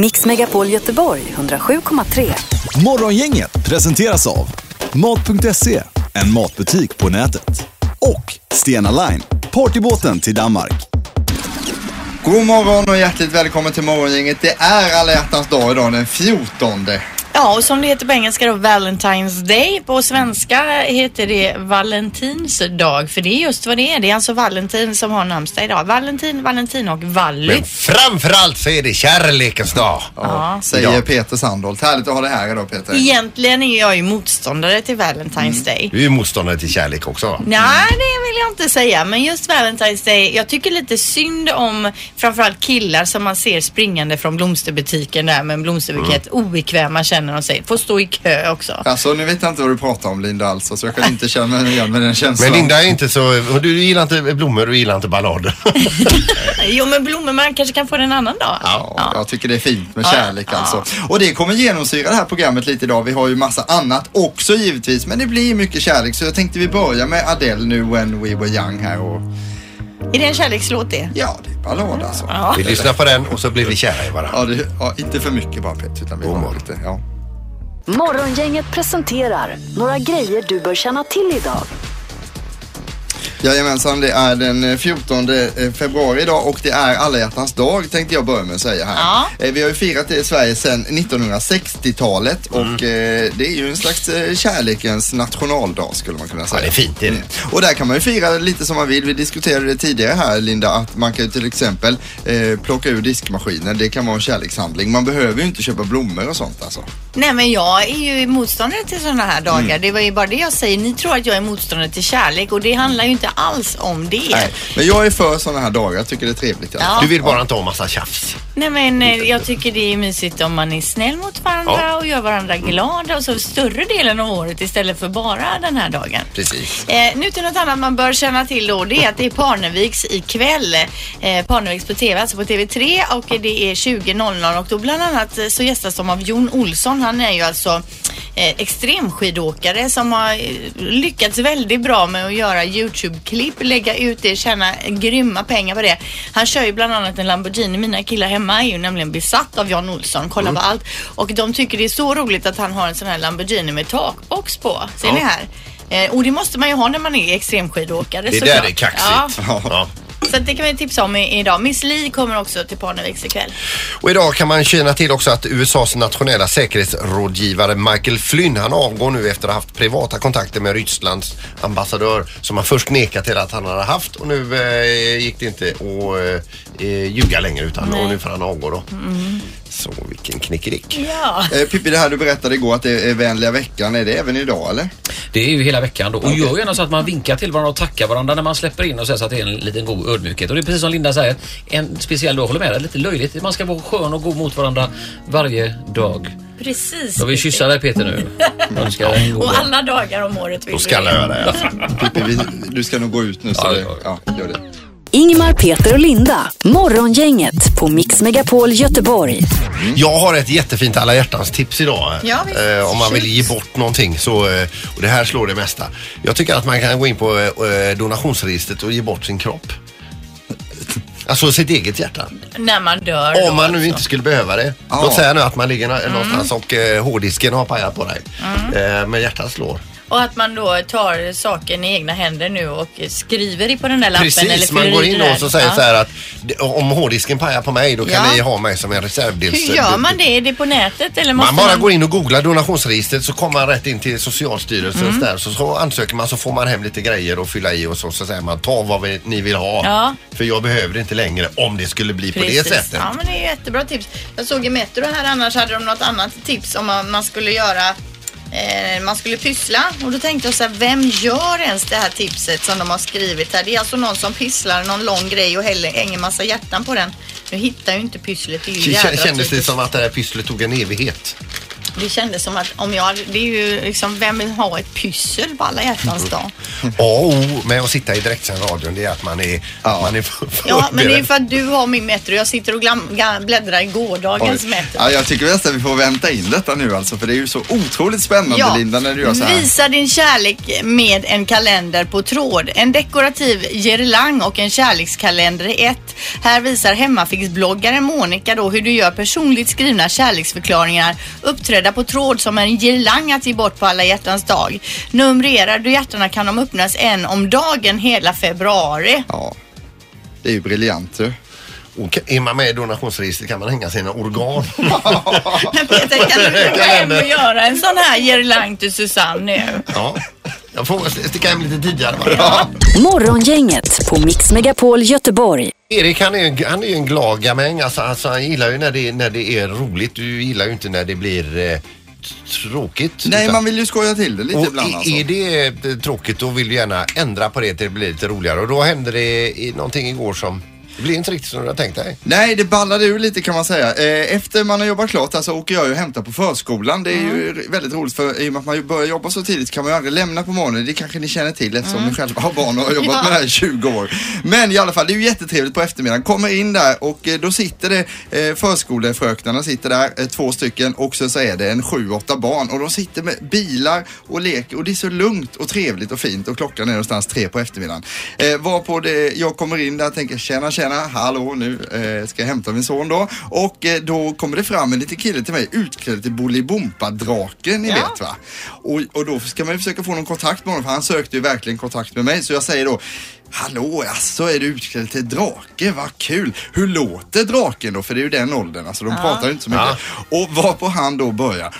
Mix Megapol Göteborg 107,3. Morgongänget presenteras av Mat.se, en matbutik på nätet. Och Stena Line, partybåten till Danmark. God morgon och hjärtligt välkommen till Morgongänget. Det är alla hjärtans dag idag, den 14. Ja, och som det heter på engelska då, Valentine's Day. På svenska heter det Valentins dag, för det är just vad det är. Det är alltså Valentin som har namnsdag idag. Valentin, Valentin och Vally. Men framförallt så är det kärlekens dag. Ja. Säger Ja. Peter Sandholt. Härligt att ha dig här idag Peter. Egentligen är jag ju motståndare till Valentine's Day. Du är ju motståndare till kärlek också. Nej, det vill jag inte säga. Men just Valentine's Day, jag tycker lite synd om framförallt killar som man ser springande från blomsterbutiken där med en blomsterbukett. Obekväma känner de sig. Får stå i kö också. Alltså nu vet jag inte vad du pratar om Linda alltså, så jag kan inte känna mig igen med den känslan. Men Linda är inte så, du gillar inte blommor och gillar inte ballader. Jo, men blommor man kanske kan få det en annan dag. Ja, jag tycker det är fint med Ja, kärlek ja. alltså. Och det kommer genomsyra det här programmet lite idag. Vi har ju massa annat också givetvis, men det blir mycket kärlek. Så jag tänkte vi börjar med Adele nu When We Were Young här och Är det en kärlekslåt det? ja, det är ballad alltså. Ja. Vi lyssnar på den och så blir vi kära i varandra. Ja, det, ja, inte för mycket bara Peter, utan vi God har morgon. lite, ja. Morgongänget presenterar några grejer du bör känna till idag. Jajamensan, det är den eh, 14 februari idag och det är alla hjärtans dag tänkte jag börja med att säga här. Ja. Eh, Vi har ju firat det i Sverige sedan 1960-talet och Mm. eh, det är ju en slags eh, kärlekens nationaldag skulle man kunna säga. det är fint, det är det. Mm. Och där kan man ju fira lite som man vill. Vi diskuterade det tidigare här Linda att man kan ju till exempel eh, plocka ur diskmaskinen. Det kan vara en kärlekshandling. Man behöver ju inte köpa blommor och sånt alltså. Nej men jag är ju motståndare till sådana här dagar. Det var ju bara det jag säger. Ni tror att jag är motståndare till kärlek och det handlar ju inte alls om det. Nej. Men jag är för sådana här dagar. Jag tycker det är trevligt. Ja. Du vill bara inte ha massa tjafs. Nej men eh, jag tycker det är mysigt om man är snäll mot varandra Ja. och gör varandra glada och så större delen av året istället för bara den här dagen. Precis. Eh, nu till något annat man bör känna till då. Det är att det är Parneviks ikväll. Eh, Parneviks på TV, alltså på TV3 och det är 20.00 och då bland annat eh, så gästas de av Jon Olsson. Han är ju alltså extremskidåkare som har eh, lyckats väldigt bra med att göra Youtube-klipp, lägga ut det, tjäna grymma pengar på det. Han kör ju bland annat en Lamborghini. Mina killar hemma är ju nämligen besatt av Jon Olsson, kollar på allt. Och de tycker det är så roligt att han har en sån här Lamborghini med takbox på. Ser ni här? Eh, och det måste man ju ha när man är extremskidåkare Det där såklart. är kaxigt. Ja, Ja. Så det kan vi tipsa om idag. Miss Li kommer också till Parneviks ikväll. Och idag kan man känna till också att USAs nationella säkerhetsrådgivare Michael Flynn han avgår nu efter att ha haft privata kontakter med Rysslands ambassadör som han först nekat till att han hade haft och nu eh, gick det inte att eh, ljuga längre utan och nu får han avgå då. Så vilken knickedick. Ja. Eh, Pippi, det här du berättade igår att det är vänliga veckan. Är det även idag eller? Det är ju hela veckan då. Och gör gärna så att man vinkar till varandra och tackar varandra när man släpper in och säger så att det är en liten god ödmjukhet. Och det är precis som Linda säger, en speciell dag, håller med dig, lite löjligt. Man ska vara skön och god mot varandra varje dag. Precis. Då vill vi kyssa dig Peter nu. Dig Och alla dagar om året vill Då ska alla göra det. Pippi, vi, du ska nog gå ut nu så Ja, det, ja, ja, gör det. Ingmar, Peter och Linda. Morgongänget på Mix Megapol Göteborg. Jag har ett jättefint alla hjärtans tips idag. Ja, visst. eh, om man vill ge bort någonting så, eh, och det här slår det mesta. Jag tycker att man kan gå in på eh, donationsregistret och ge bort sin kropp. Alltså sitt eget hjärta. När man dör då Om man nu alltså. inte skulle behöva det. Ja. Låt säga nu att man ligger nå- Mm. någonstans och eh, hårddisken har pajat på dig. Eh, men hjärtat slår. Och att man då tar saken i egna händer nu och skriver i på den där lappen eller Precis, fyller man går in och så säger Ja. så här att om hårddisken pajar på mig då kan Ja. ni ha mig som en reservdels... Hur gör man det? Är det på nätet eller måste Man bara går in och googlar donationsregistret så kommer man rätt in till Socialstyrelsen Mm. där så, så ansöker man så får man hem lite grejer och fylla i och så, så säger man ta vad vi, ni vill ha. Ja. För jag behöver det inte längre om det skulle bli på det Precis. sättet. Ja men det är jättebra tips. Jag såg i Metro här annars hade de något annat tips om man man skulle göra eh, man skulle pyssla och då tänkte jag så här, vem gör ens det här tipset som de har skrivit här? Det är alltså någon som pysslar någon lång grej och häller, hänger massa hjärtan på den. Nu hittar jag ju inte pysslet. Det är ju jädra Kändes det som att det här pysslet tog en evighet? Det kändes som att om jag det är ju liksom, vem vill ha ett pyssel på alla hjärtans dag? A och O med att sitta i direktsänd radion det är att man är, man är för- Ja, men det är förberedd. för att du har min Metro. Jag sitter och glam, bläddrar i gårdagens Oj. Metro. Ja, jag tycker nästan vi får vänta in detta nu alltså för det är ju så otroligt spännande Linda när du gör så här. Visa din kärlek med en kalender på tråd. En dekorativ girlang och en kärlekskalender i ett. Här visar hemmafixbloggaren Monica då hur du gör personligt skrivna kärleksförklaringar uppträdda på tråd som en girlang att ge bort på alla hjärtans dag. Numrerar du hjärtarna kan de öppnas en om dagen hela februari. Ja, det är ju briljant ju. Och är man med i donationsregistret kan man hänga sina organ. Men Peter, kan du gå hem och göra en sån här girlang till Susanne nu? ja. Jag får sticka hem lite tidigare bara. Morgongänget på Mix Megapol Göteborg. Erik han är, ju- han är ju en glad gamäng. Alltså, alltså, han gillar ju när det, när det är roligt. Du gillar ju inte när det blir eh, tråkigt. Nej, Utan- man vill ju skoja till det lite och ibland i- alltså. är det eh, tråkigt då vill du gärna ändra på det till det blir lite roligare. Och då hände det i någonting igår som det blir inte riktigt som du har tänkt dig. Nej, det ballade ur lite kan man säga. Eh, Efter man har jobbat klart alltså, åker jag och hämtar på förskolan. Det är ju väldigt roligt för i och med att man börjar jobba så tidigt kan man ju aldrig lämna på morgonen. Det kanske ni känner till eftersom ni själva har barn och har jobbat Ja. med det här i 20 år. Men i alla fall, det är ju jättetrevligt på eftermiddagen. Kommer in där och eh, då sitter det eh, förskolefröknarna sitter där, två stycken och så, så är det en sju, åtta barn och de sitter med bilar och leker och det är så lugnt och trevligt och fint och klockan är någonstans tre på eftermiddagen. Varpå det, jag kommer in där och tänker tjena tjena, hallå nu eh, ska jag hämta min son då och eh, då kommer det fram en liten kille till mig utklädd till Bolibompa-draken ni Ja. vet va. Och, och då ska man ju försöka få någon kontakt med honom för han sökte ju verkligen kontakt med mig så jag säger då Hallå, alltså är du utklädd till drake? Vad kul! Hur låter draken då? För det är ju den åldern, alltså de pratar ju inte så mycket. Och varpå han då börjar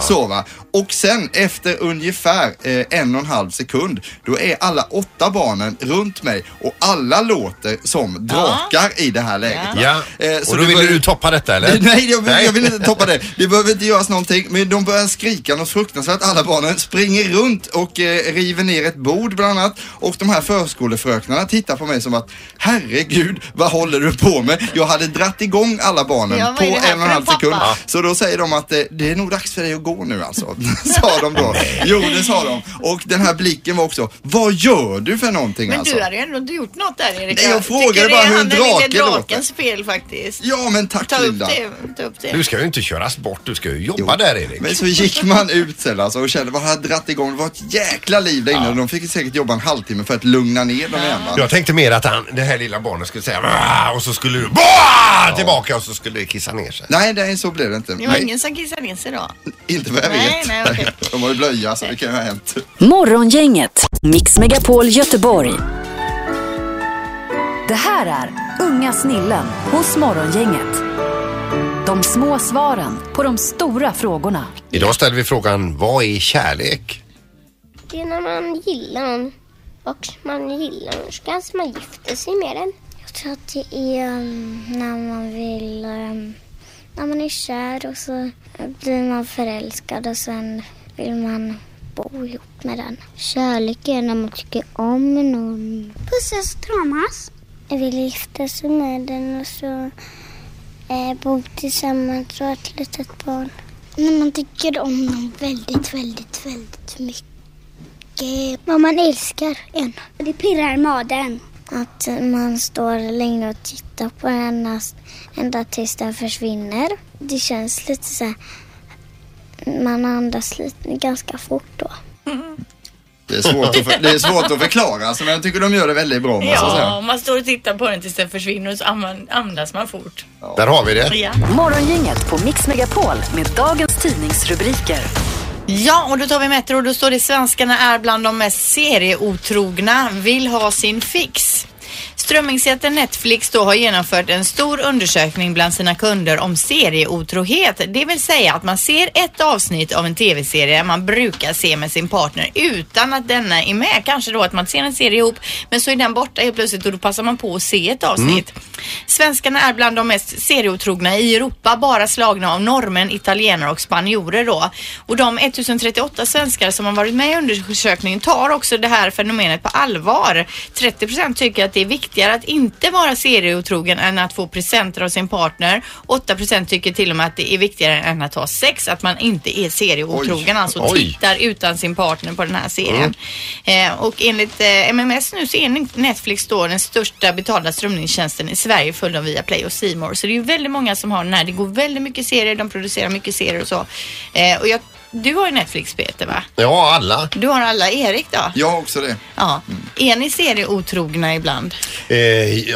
så va. Och sen efter ungefär eh, en och en halv sekund då är alla åtta barnen runt mig och alla låter som drakar i det här läget. Ja, Eh, och då börjar- du toppa detta eller? Nej, jag vill, jag vill inte toppa det. Det behöver inte göras någonting. Men de börjar skrika något fruktansvärt. Alla barnen springer runt och eh, river ner ett bord bland annat. Och de här förskolefröknarna tittar på mig som att herregud, vad håller du på med? Jag hade dratt igång alla barnen Ja, på en och en halv sekund. Så då säger de att eh, det är nog dags för dig att gå nu alltså. sa de då. Jo, det sa de. Och den här blicken var också, vad gör du för någonting Men alltså? du hade ju ändå inte gjort något där Erik. Nej, jag frågade bara hur en drake låter. drakens fel faktiskt. Ja, men tack Ta upp Linda. det. Ta upp det. Du ska ju inte köras bort, du ska ju jobba där Erik. Men så gick man ut sen alltså och kände vad hade dratt igång. Det var ett jäkla liv där inne och de fick säkert jobba en halvtimme för att lugna ner dem igen. Va? Jag tänkte mer att han, det här lilla barnet skulle säga och så skulle du tillbaka och så skulle det kissa ner sig. Nej, nej, så blev det inte. Det var Nej, ingen som kissade in sig då. inte vad jag Nej, vet. nej, okej. De har ju blöja så det kan ju ha hänt. Morgongänget, Mix Megapol Göteborg. Det här är Unga snillen hos Morgongänget. De små svaren på de stora frågorna. Idag ställer vi frågan, vad är kärlek? Det är när man gillar någon och man gillar någon så man gifter sig med den. Jag tror att det är um, när man vill, um, när man är kär och så blir man förälskad och sen vill man bo ihop med den. Kärlek är när man tycker om någon. Pussas och kramas. Jag vill gifta sig med den och så eh, bo tillsammans och ha ett litet barn. När man tycker om någon väldigt, väldigt, väldigt mycket vad man älskar en. Det pirrar i magen. Att man står länge och tittar på den ända tills den försvinner. Det känns lite så här... Man andas lite ganska fort då. Det är svårt att, för, det är svårt att förklara alltså, men jag tycker de gör det väldigt bra Ja, man står och tittar på den tills den försvinner och så andas man fort. Där har vi det. Ja. Morgongänget på Mix Megapol med dagens tidningsrubriker. Ja, och då tar vi Metro och då står det svenskarna är bland de mest serieotrogna, vill ha sin fix. Strömmingsjätten Netflix då har genomfört en stor undersökning bland sina kunder om serieotrohet. Det vill säga att man ser ett avsnitt av en tv-serie man brukar se med sin partner utan att denna är med. Kanske då att man ser en serie ihop men så är den borta helt plötsligt och då passar man på att se ett avsnitt. Mm. Svenskarna är bland de mest serieotrogna i Europa, bara slagna av norrmän, italienare och spanjorer då. Och de 1038 svenskar som har varit med i undersökningen tar också det här fenomenet på allvar. 30 procent tycker att det är viktigare att inte vara serieotrogen än att få presenter av sin partner. 8% tycker till och med att det är viktigare än att ha sex, att man inte är serieotrogen, alltså Oj. tittar utan sin partner på den här serien. Eh, och enligt eh, MMS nu så är Netflix då den största betalda strömningstjänsten i Sverige följde dem via play och C More. Så det är ju väldigt många som har den här. Det går väldigt mycket serier, de producerar mycket serier och så. Eh, och jag, du har ju Netflix Peter va? Ja, alla. Du har alla. Erik då? Jag har också det. Ja. Är ni serieotrogna ibland? Eh,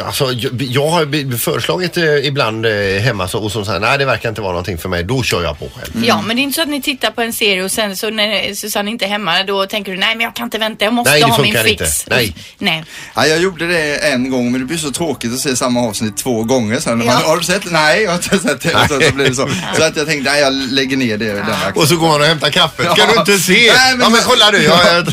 alltså, jag, jag har föreslagit eh, ibland eh, hemma så, och som säger nej det verkar inte vara någonting för mig. Då kör jag på själv. Ja, men det är inte så att ni tittar på en serie och sen så när Susanne inte är hemma då tänker du nej men jag kan inte vänta, jag måste Nej, ha min fix. inte. Nej. nej. Ja, jag gjorde det en gång men det blir så tråkigt att se samma avsnitt två gånger sen. Ja. Har du sett? Nej, jag har inte sett det. Så, så blir det så. så att jag tänkte, nej jag lägger ner det. Den här Och så går man och hämtar kaffe. Ska Ja. du inte se? Nej, men- ja men kolla du. Jag,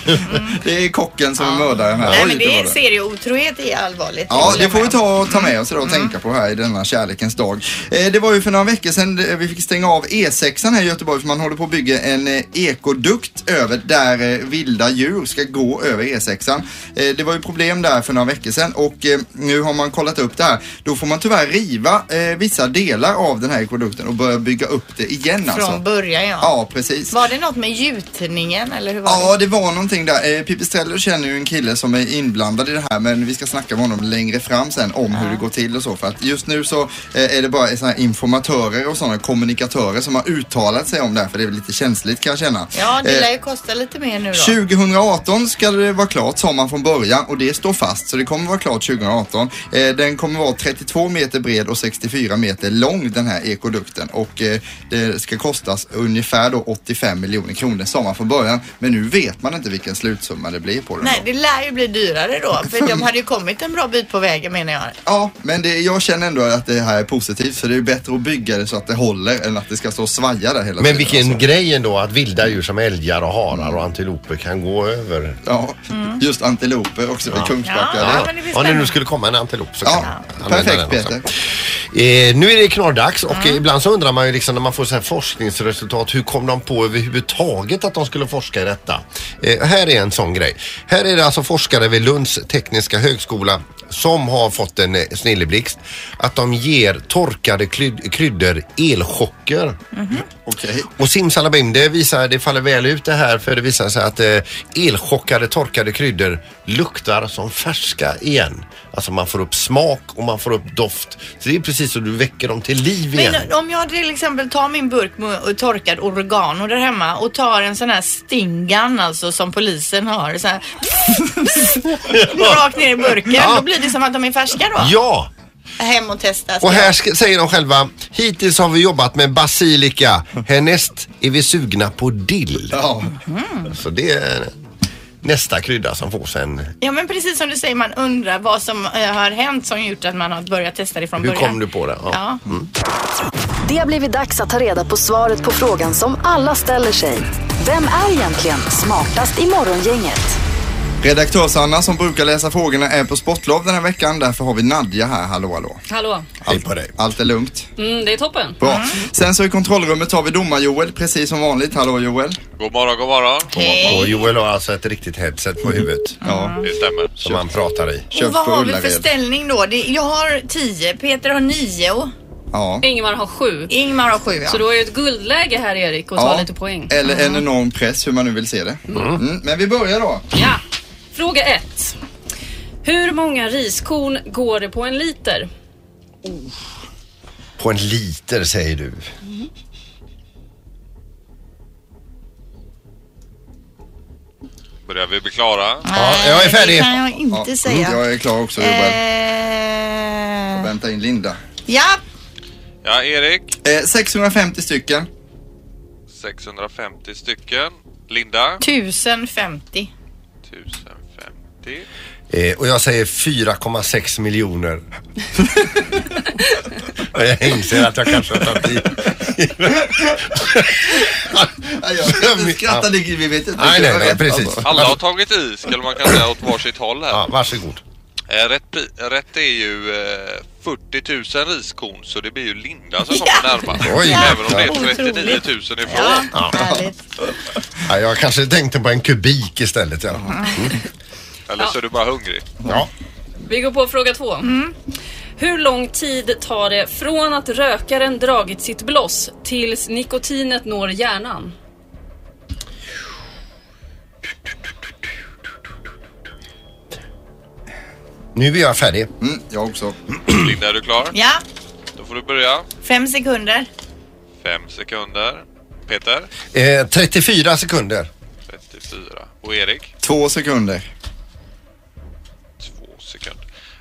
Det är kocken som är mördaren här. Nej men det är serieotrohet är allvarligt. Ja, det får vi ta ta med oss idag och tänka på här i denna kärlekens dag. Eh, det var ju för några veckor sedan vi fick stänga av E6 här i Göteborg för man håller på att bygga en eh, ekodukt över där eh, vilda djur ska gå över E6. Eh, det var ju problem där för några veckor sedan och eh, nu har man kollat upp det här. Då får man tyvärr riva eh, vissa delar av den här ekodukten och börja bygga upp det igen alltså. Från början ja. Ja, precis. Var det något med gjutningen eller hur var Ja, det var någonting där. Eh, Pippi Steller känner ju en kille som är inblandad i det här men vi ska snacka med honom längre fram sen om hur det går till och så. För att just nu så eh, är det bara såna informatörer och sådana kommunikatörer som har uttalat sig om det här för det är väl lite känsligt kan jag känna. det? Ja, det Eh, lär ju kosta lite mer nu då. 2018 ska det vara klart sa man från början och det står fast så det kommer vara klart 2018. Eh, den kommer vara 32 meter bred och 64 meter lång den här ekodukten och eh, det ska kostas ungefär då 85 miljoner kronor sa man från början men nu vet man inte vilken slutsumma det blir på den. Nej, då. det lär ju bli dyrare då. För de hade ju kommit en bra bit på vägen menar jag. Ja, men det, jag känner ändå att det här är positivt för det är ju bättre att bygga det så att det håller än att det ska stå och svaja där hela men tiden. vilken alltså. grej ändå att vilda djur som älgar och harar och antiloper kan gå över. Ja, just antiloper också i Kungsbacka. Ja, Det- men det Om det nu skulle komma en antilop så Ja, kan man använda perfekt den också. Peter. Eh, nu är det knorrdags och eh, ibland så undrar man ju liksom när man får så här forskningsresultat hur kom de på överhuvudtaget att de skulle forska i detta? Eh, här är en sån grej. Här är det alltså forskare vid Lunds tekniska högskola som har fått en eh, snilleblixt att de ger torkade kryd- kryddor elchocker. Okej. Och simsalabim, det, visar, det faller väl ut det här för det visar sig att eh, elchockade torkade kryddor luktar som färska igen. Alltså man får upp smak och man får upp doft. Så det är precis så du väcker dem till liv igen. Men om jag till exempel tar min burk med torkad oregano där hemma och tar en sån här stingan alltså som polisen har så här, rakt ner i burken. Ja. Då blir det som att de är färska då. Ja! Hem och testa. Och här ska, säger de själva, hittills har vi jobbat med basilika, härnäst är vi sugna på dill. Ja. Så det är nästa krydda som får sen. Ja men precis som du säger, man undrar vad som eh, har hänt som gjort att man har börjat testa det från Hur början. kom du på det? Ja. Ja. Det har blivit dags att ta reda på svaret på frågan som alla ställer sig. Vem är egentligen smartast i morgongänget? Redaktörs-Anna som brukar läsa frågorna är på sportlov den här veckan. Därför har vi Nadja här. Hallå, hallå. Hallå. Hej på dig. Allt är lugnt. Mm, det är toppen. Bra. Sen så i kontrollrummet har vi domar-Joel, precis som vanligt. Hallå Joel. God morgon, god morgon. Och Joel har alltså ett riktigt headset på huvudet Ja. Det stämmer. som han pratar i. Och Köpt vad på har vi för ställning då? Det, jag har 10, Peter har 9 och Ja. Ingemar har sju. Ingmar har 7 ja. Så du har ju ett guldläge här Erik och ta lite poäng. Eller en enorm press, hur man nu vill se det. Mm. Men vi börjar då. Ja. Fråga ett. Hur många riskorn går det på en liter? På en liter säger du. Börjar vi bli klara? Ja, jag är färdig. Det kan jag inte Ja. säga. Jag är klar också Joel. Eh, Vänta in Linda. ja, Ja, Erik. Eh, 650 stycken. 650 stycken. Linda. 1050. 1050. Eh, och jag säger 4,6 miljoner. Jag inser att jag kanske har tagit i. Jag ska inte skratta, det, vi vet inte. Nej, nej, nej, precis. Alla har tagit i, skulle man kunna säga, åt varsitt håll här. Ja, varsågod. Eh, Rätt, rätt är ju eh, 40 000 riskorn, så det blir ju Linda som kommer närmast. Oj. Även om det är Otroligt. 39 000 ifrån. Ja, härligt. Ja, jag kanske tänkte på en kubik istället. Ja. Eller så är du bara hungrig. Ja. Vi går på fråga två. Hur lång tid tar det från att rökaren dragit sitt bloss tills nikotinet når hjärnan? Nu är jag färdig. Mm, jag också. Linda, är du klar? Ja, Då får du börja. fem sekunder. Fem sekunder. Peter? Eh, 34 sekunder. 34. Och Erik? Två sekunder.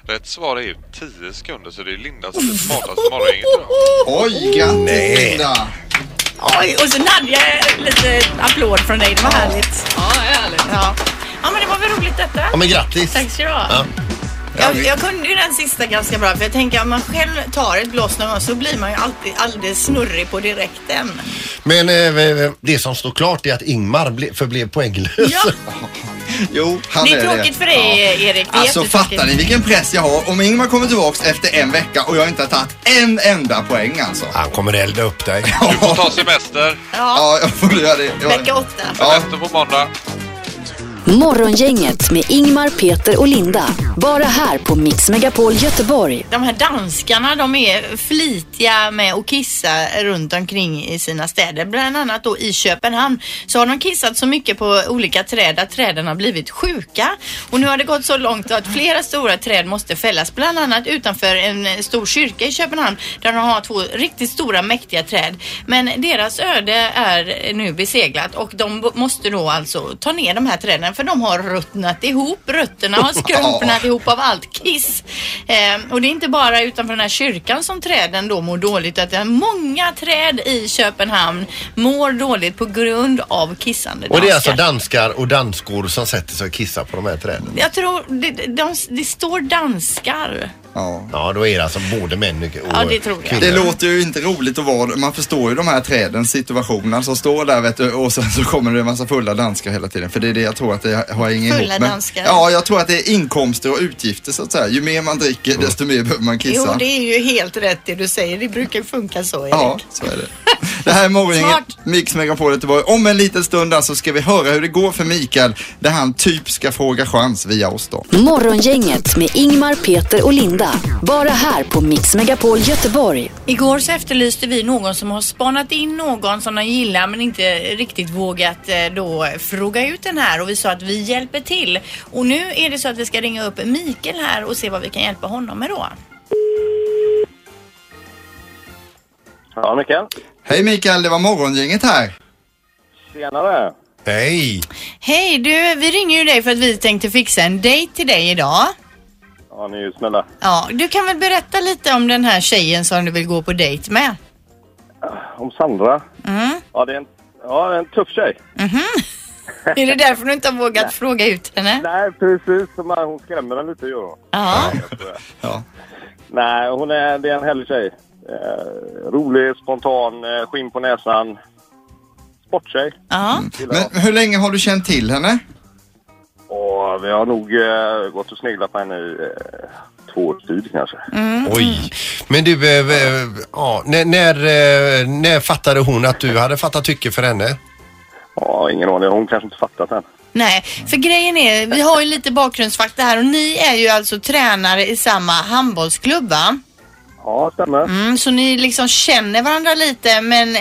Rätt svar är ju 10 sekunder så det är Linda som är smartast morgongänget idag. Oj, grattis Linda! Oj, och så Nadja, lite applåd från dig. Det var härligt. Ja, härligt. Ja. ja, men det var väl roligt detta. Ja men grattis. Tack ska du ha. Ja. Jag, jag kunde ju den sista ganska bra för jag tänker om man själv tar ett blås någon gång så blir man ju alltid alldeles snurrig på direkten. Men eh, det som står klart är att Ingmar ble, förblev poänglös. Ja, Jo, han det är är tråkigt för dig Erik. Det är Alltså fattar ni vilken press jag har? Om Ingmar kommer tillbaks efter en vecka och jag inte har tagit en enda poäng alltså. Han kommer elda upp dig. Du får ta semester. Ja, Ja, jag får göra det. Vecka åtta. Semester på måndag. Morgongänget med Ingmar, Peter och Linda. Bara här på Mix Megapol Göteborg. De här danskarna de är flitiga med att kissa runt omkring i sina städer. Bland annat då i Köpenhamn så har de kissat så mycket på olika träd att träden har blivit sjuka. Och nu har det gått så långt att flera stora träd måste fällas. Bland annat utanför en stor kyrka i Köpenhamn där de har två riktigt stora mäktiga träd. Men deras öde är nu beseglat och de måste då alltså ta ner de här träden för de har ruttnat ihop. Rötterna har skrumpnat ihop av allt kiss. Eh, och det är inte bara utanför den här kyrkan som träden då mår dåligt utan många träd i Köpenhamn mår dåligt på grund av kissande Och det är alltså danskar. danskar och danskor som sätter sig och kissar på de här träden. Jag tror det, de, det står danskar. Ja. Ja, då är det alltså både män och Ja, det tror jag. kvinnor. Det låter ju inte roligt att vara Man förstår ju de här trädens situationer som står där vet du, och sen så kommer det en massa fulla danskar hela tiden. För det är det jag tror att det har ingen Fulla ihop danskar? Ja, jag tror att det är inkomster och utgifter så att säga. Ju mer man dricker desto mer behöver man kissa. Jo, det är ju helt rätt det du säger. Det brukar funka så, Erik. Ja, så är det. Det här är morgongänget. Mix Megapol Göteborg. Om en liten stund alltså ska vi höra hur det går för Mikael där han typ ska fråga chans via oss då. Morgongänget med Ingmar, Peter och Linda. Bara här på Mix Megapol Göteborg. Igår så efterlyste vi någon som har spanat in någon som de gillar men inte riktigt vågat eh, då fråga ut den här och vi sa att vi hjälper till. Och nu är det så att vi ska ringa upp Mikael här och se vad vi kan hjälpa honom med då. Ja, Mikael. Hej Mikael, det var morgongänget här. Tjenare. Hej! Hej du, vi ringer ju dig för att vi tänkte fixa en dejt till dig idag. Ja, ni är ju snälla. Ja, du kan väl berätta lite om den här tjejen som du vill gå på dejt med? Om Sandra. Mm. Ja, det är en, ja, det är en tuff tjej. Är det därför du inte har vågat fråga ut henne? Nej, precis. Som Hon skrämmer en lite, gör hon. Ja. Ja. Nej, hon är, det är en härlig tjej. Eh, rolig, spontan, eh, skinn på näsan. Sporttjej. ja. Gillar jag. Men hur länge har du känt till henne? Och vi har nog eh, gått och sneglat på henne i eh, två års tid kanske. Oj. Men du, eh, eh, ja, när, när, eh, när fattade hon att du hade fattat tycke för henne? Ja, ingen aning. Hon kanske inte fattat än. Nej, för grejen är, vi har ju lite bakgrundsfakta här och ni är ju alltså tränare i samma handbollsklubb va? Ja, stämmer. Mm, så ni liksom känner varandra lite men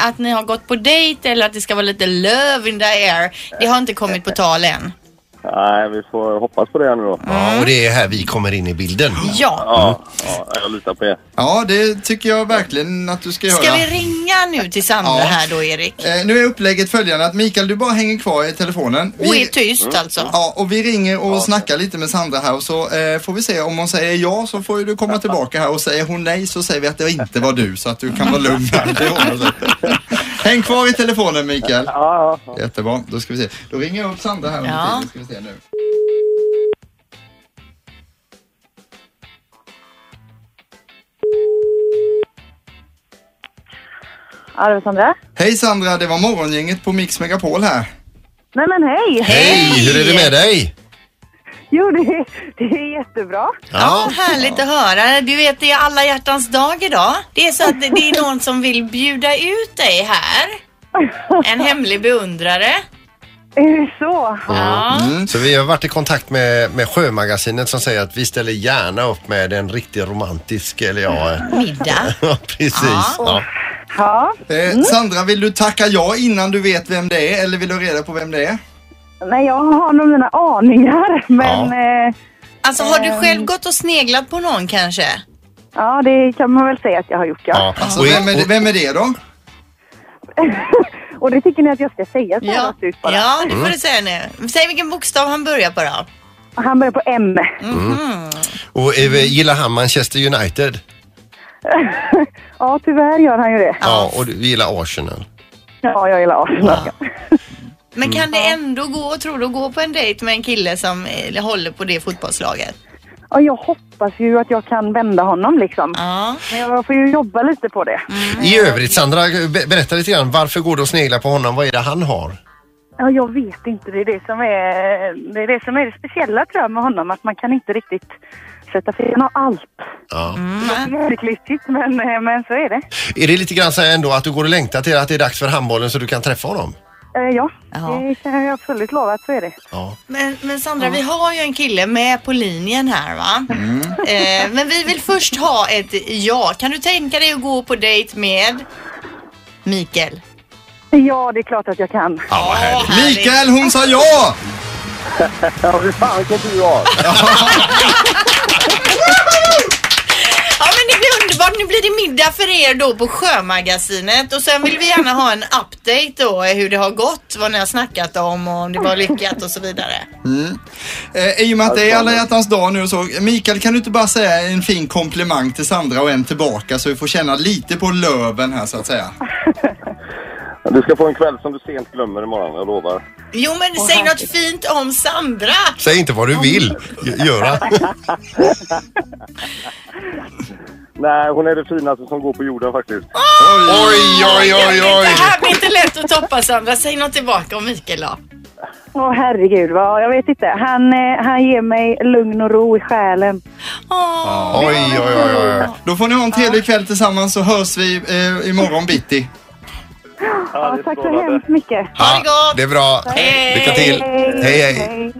att ni har gått på dejt eller att det ska vara lite love in the air, det har inte kommit på tal än. Nej, vi får hoppas på det nu då. Ja, och det är här vi kommer in i bilden. Ja. Ja, ja jag litar på er. Ja, det tycker jag verkligen att du ska, Ska göra. vi ringa nu till Sandra Ja. här då Erik? Eh, nu är upplägget följande att Mikael, du bara hänger kvar i telefonen. Och är tyst alltså? Ja, och vi ringer och snackar lite med Sandra här och så eh, får vi se om hon säger ja så får ju du komma tillbaka här och säger hon nej så säger vi att det inte var du så att du kan vara lugn. Häng kvar i telefonen Mikael. Ja, ja, Jättebra, då ska vi se. Då ringer jag upp Sandra här Ja. Ska vi se nu. Ja, det var Sandra. Hej Sandra, det var morgongänget på Mix Megapol här. Nej men hej! Hej, hur är det med dig? Jo, det är, det är jättebra. Ja, härligt att höra. Du vet, det är alla hjärtans dag idag. Det är så att det är någon som vill bjuda ut dig här. En hemlig beundrare. Är det så? Ja. Så vi har varit i kontakt med, med Sjömagasinet som säger att vi ställer gärna upp med en riktigt romantisk, eller ja, Middag. ja precis. Ja. Ja. Eh, Sandra, vill du tacka ja innan du vet vem det är eller vill du reda på vem det är? Nej, jag har nog mina aningar, men eh, Alltså har du själv gått och sneglat på någon kanske? ja, det kan man väl säga att jag har gjort, ja. Alltså, vem, är det, vem är det då? Och det tycker ni att jag ska säga så Ja, ut bara? ja det får du säga nu. Säg vilken bokstav han börjar på då. Han börjar på M. Och eh, gillar han Manchester United? Ja, tyvärr gör han ju det. Ja. Och du gillar Arsenal? Ja, jag gillar Arsenal. Men kan det ändå gå, tror du, att gå på en dejt med en kille som eh, håller på det fotbollslaget? Ja, jag hoppas ju att jag kan vända honom liksom. Ja. Men jag får ju jobba lite på det. I övrigt Sandra, be- berätta lite grann. Varför går du och sneglar på honom? Vad är det han har? Ja, jag vet inte. Det är det som är det, är det, som är det speciella tror jag med honom. Att man kan inte riktigt sätta. Han har allt. Ja. Det är väldigt klyschigt, men, eh, men så är det. Är det lite grann så här ändå att du går och längtar till att det är dags för handbollen så du kan träffa honom? Eh, Ja, Ja. det kan jag absolut lova att så är det. Ja. Men, men Sandra, vi har ju en kille med på linjen här va? Eh, men vi vill först ha ett ja. Kan du tänka dig att gå på dejt med Mikael? Ja, det är klart att jag kan. Ja, vad härligt. Mikael, hon sa ja! Ja, fy fan tur du har. Ja men det blir underbart. Nu blir det middag för er då på Sjömagasinet och sen vill vi gärna ha en update då hur det har gått, vad ni har snackat om och om det var lyckat och så vidare. Eh, I och med att det är alla hjärtans dag nu och så. Mikael, kan du inte bara säga en fin komplimang till Sandra och en tillbaka så vi får känna lite på löven här så att säga. Du ska få en kväll som du sent glömmer imorgon, jag lovar. Jo men säg något fint om Sandra. Säg inte vad du vill göra. Nej, hon är det finaste som går på jorden faktiskt. Oj, oj, oj, Det oj. här blir inte lätt att toppa Sandra. Säg något tillbaka om Mikael då. Åh herregud, vad, jag vet inte. Han, eh, han ger mig lugn och ro i själen. Åh. Oj, oj, oj, oj. Då får ni ha en trevlig kväll tillsammans så hörs vi eh, imorgon bitti. Ja, det är tack så strålande. hemskt mycket. Ha det gott. Det är bra. Hej. Lycka till. Hej, hej.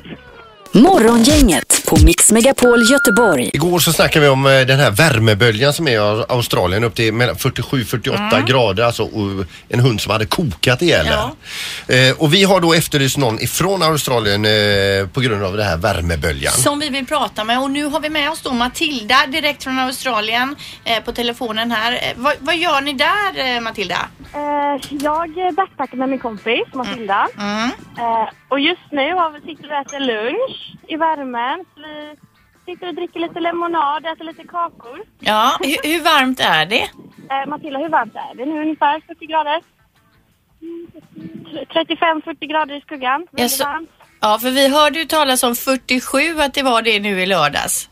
Morgongänget på Mix Megapol Göteborg. Igår så snackade vi om eh, den här värmeböljan som är i Australien upp till mellan 47-48 grader. Alltså och en hund som hade kokat ihjäl Ja. där. eh, Och vi har då efterlyst någon ifrån Australien eh, på grund av det här värmeböljan. Som vi vill prata med och nu har vi med oss då Matilda direkt från Australien eh, på telefonen här. Eh, vad, vad gör ni där eh, Matilda? jag backpackar med min kompis Matilda. Mm. Eh, och just nu har vi, sitter vi och äter lunch i värmen. Så vi sitter och dricker lite lemonad, äter lite kakor. Ja, hur, hur varmt är det? Eh, Matilda, hur varmt är det nu? Ungefär 40 grader? Mm, 35-40 grader i skuggan. Väldigt Jaså? varmt. Ja, för vi hörde ju talas om 47 att det var det nu i lördags.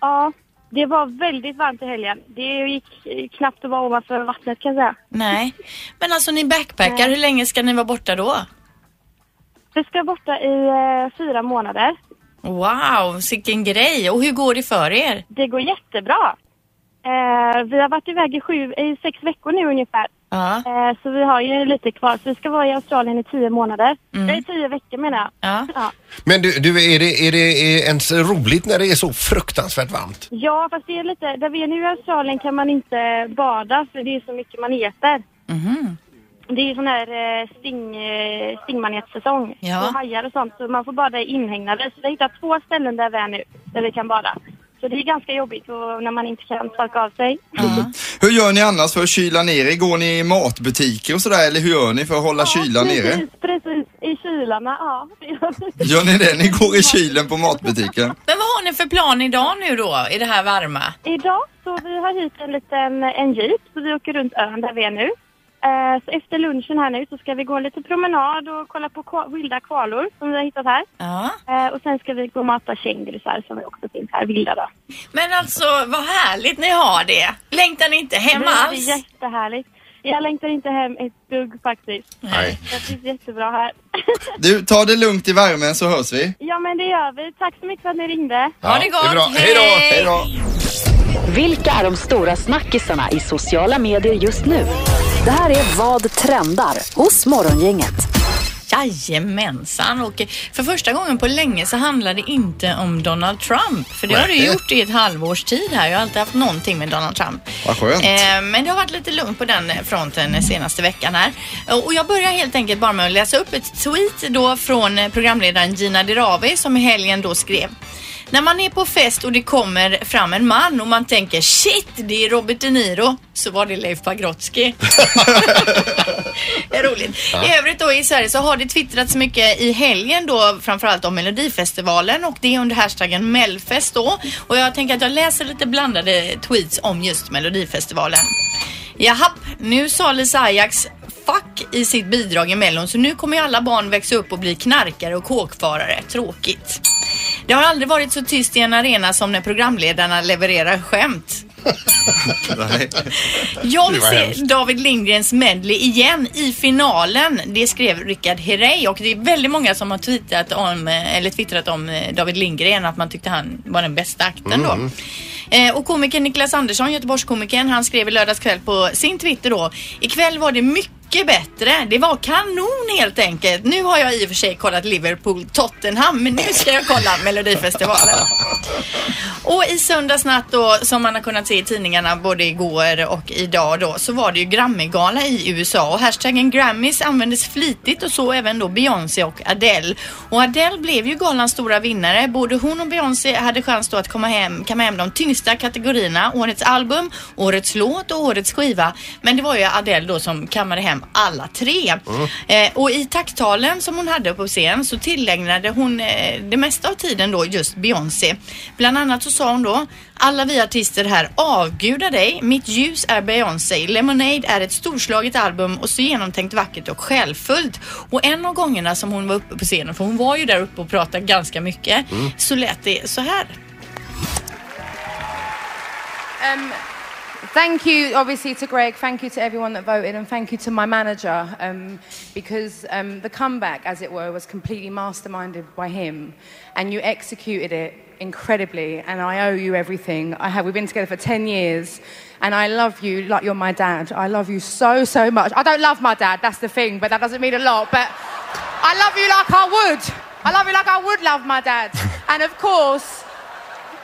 Ja, det var väldigt varmt i helgen. Det gick knappt att vara ovanför vattnet kan jag säga. Nej, men alltså ni backpackar, hur länge ska ni vara borta då? Vi ska borta i eh, fyra månader. Wow, vilken grej! Och hur går det för er? Det går jättebra. Eh, vi har varit iväg i, sju, i sex veckor nu ungefär. Ja, Eh, så vi har ju lite kvar. Så vi ska vara i Australien i tio månader. Mm. Nej, tio veckor menar jag. ja. Ja. Men du, du är, det, är det ens roligt när det är så fruktansvärt varmt? ja, fast det är lite... Där vi är nu i Australien kan man inte bada för det är så mycket man äter. Mhm. Det är ju sån här eh, sting, eh, stingmanetsäsong. Ja. Och hajar och sånt. Så man får bada i inhägnader. Så vi har hittat två ställen där vi är nu. Där vi kan bada. Så det är ganska jobbigt och när man inte kan torka av sig. Hur gör ni annars för att kyla ner er? Går ni i matbutiker och sådär eller hur gör ni för att hålla kylan nere? Precis, precis. I kylarna, ja. Gör ni det? Ni går i kylen på matbutiken? Men vad har ni för plan idag nu då, i det här varma? Idag så vi har hit en liten en jeep så vi åker runt ön där vi är nu. Eh, så efter lunchen här nu så ska vi gå en liten promenad och kolla på vilda kvalor som vi har hittat här. Ja. Eh, och sen ska vi gå och mata kängurusar som också finns här, vilda då. Men alltså, vad härligt ni har det. Längtar ni inte hem det är alls? jättehärligt. Jag längtar inte hem ett dugg faktiskt. Nej. Jag trivs jättebra här. Du, ta det lugnt i värmen så hörs vi. ja men det gör vi. Tack så mycket för att ni ringde. Ha det gott! är bra. Hej då! Hej då! Vilka är de stora snackisarna i sociala medier just nu? Det här är Vad trendar hos Morgongänget. Jajamensan och eh, för första gången på länge så handlar det inte om Donald Trump. För det har Nej. gjort i ett halvårs tid här. Jag har alltid haft någonting med Donald Trump. Vad skönt. Eh, men det har varit lite lugnt på den fronten den senaste veckan här. Och jag börjar helt enkelt bara med att läsa upp ett tweet då från eh, programledaren Gina Dirawi som i helgen då skrev. När man är på fest och det kommer fram en man och man tänker shit, det är Robert De Niro, så var det Leif Pagrotsky. det är roligt. I övrigt då i Sverige så har det twittrats mycket i helgen då framförallt om Melodifestivalen och det är under hashtaggen Melfest då. Och jag tänker att jag läser lite blandade tweets om just Melodifestivalen. Jahapp, nu sa Lisa Ajax fuck i sitt bidrag i Mellon så nu kommer ju alla barn växa upp och bli knarkare och kåkfarare. Tråkigt. Det har aldrig varit så tyst i en arena som när programledarna levererar skämt. Nej. Jag vill se. David Lindgrens medley igen i finalen. Det skrev Rickard Herrey och det är väldigt många som har tweetat om, eh, eller twittrat om eh, David Lindgren att man tyckte han var den bästa akten då. Mm. Eh, och komikern Niklas Andersson, Göteborgskomikern, han skrev i lördags kväll på sin Twitter då. Ikväll var det mycket bättre. Det var kanon helt enkelt. Nu har jag i och för sig kollat Liverpool Tottenham men nu ska jag kolla Melodifestivalen. Och i söndags natt då, som man har kunnat se i tidningarna både igår och idag då, så var det ju Grammy-gala i USA och hashtaggen Grammys användes flitigt och så även då Beyoncé och Adele. Och Adele blev ju galans stora vinnare. Både hon och Beyoncé hade chans då att komma hem, kamma hem de tyngsta kategorierna, årets album, årets låt och årets skiva. Men det var ju Adele då som kammade hem alla tre. Eh, och i tacktalen som hon hade på scen så tillägnade hon eh, det mesta av tiden då just Beyoncé. Bland annat så sa hon då alla vi artister här avgudar dig. Mitt ljus är Beyoncé. Lemonade är ett storslaget album och så genomtänkt vackert och självfullt. Och en av gångerna som hon var uppe på scenen, för hon var ju där uppe och pratade ganska mycket, Mm. så lät det så här. Um, thank you, obviously, to Greg. Thank you to everyone that voted, and thank you to my manager um, because um, the comeback, as it were, was completely masterminded by him, and you executed it incredibly. And I owe you everything. I have. We've been together for ten years, and I love you like you're my dad. I love you so so much. I don't love my dad. That's the thing, but that doesn't mean a lot. But I love you like I would. I love you like I would love my dad. And of course,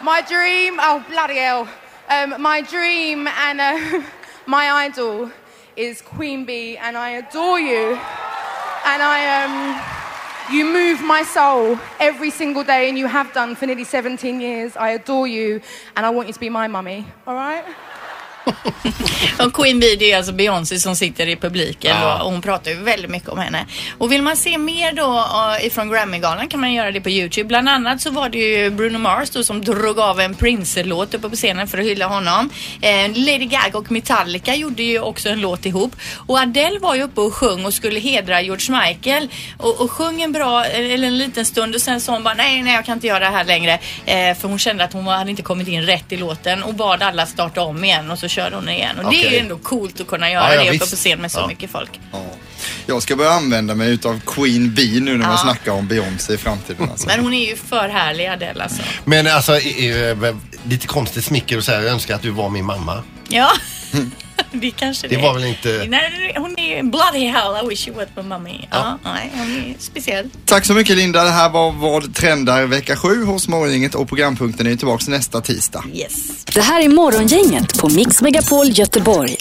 my dream, oh bloody hell. Um, my dream and uh, my idol is Queen Bee, and I adore you. And I, um, you move my soul every single day, and you have done for nearly 17 years. I adore you, and I want you to be my mummy. All right? Och Queen Bee det är alltså Beyoncé som sitter i publiken Ja. och hon pratar ju väldigt mycket om henne. Och vill man se mer då uh, ifrån Grammy-galan kan man göra det på Youtube. Bland annat så var det ju Bruno Mars då som drog av en Prince-låt uppe på scenen för att hylla honom. Eh, Lady Gaga och Metallica gjorde ju också en låt ihop. Och Adele var ju uppe och sjöng och skulle hedra George Michael och, och sjöng en bra, eller en liten stund och sen sa hon bara nej, nej jag kan inte göra det här längre. Eh, för hon kände att hon hade inte kommit in rätt i låten och bad alla starta om igen och så körde hon igen. Och det är ju ändå coolt att kunna göra Ja, ja, det uppe på scen med så Ja. mycket folk. Jag ska börja använda mig utav Queen Bee nu när man snackar om Beyoncé i framtiden. Alltså. Men hon är ju för härlig Adele alltså. Men alltså, i- lite konstigt smicker att säga jag önskar att du var min mamma. Ja, det kanske Det det var väl inte... Nej, hon är bloody hell, I wish you were my mommy. Ja, nej, hon är speciell. Tack så mycket Linda. Det här var vad trendar vecka 7 hos Morgongänget och programpunkten är ju tillbaka nästa tisdag. Yes. Det här är Morgongänget på Mix Megapol Göteborg.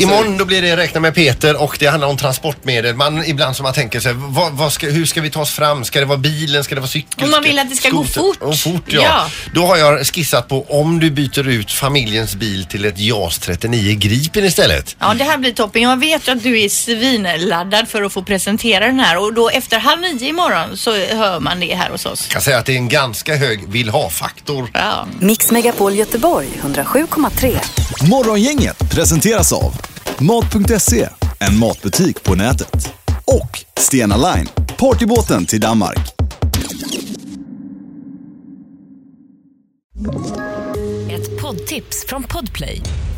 Imorgon då blir det Räkna med Peter och det handlar om transportmedel. Man, ibland som man tänker sig, vad, vad ska, hur ska vi ta oss fram? Ska det vara bilen? Ska det vara cykeln? Om man vill att det ska gå skoter? fort. Och fort ja. Ja. Då har jag skissat på om du byter ut familjens bil till ett JAS 39 Gripen istället. Ja, det här blir toppen. Jag vet att du är svinladdad för att få presentera den här och då efter halv nio imorgon så hör man det här hos oss. Jag kan säga att det är en ganska hög vill ha-faktor. Ja. Mix Megapol Göteborg 107,3. Morgongänget presenteras av Mat.se, en matbutik på nätet. Och Stena Line, partybåten till Danmark. Ett poddtips från Podplay.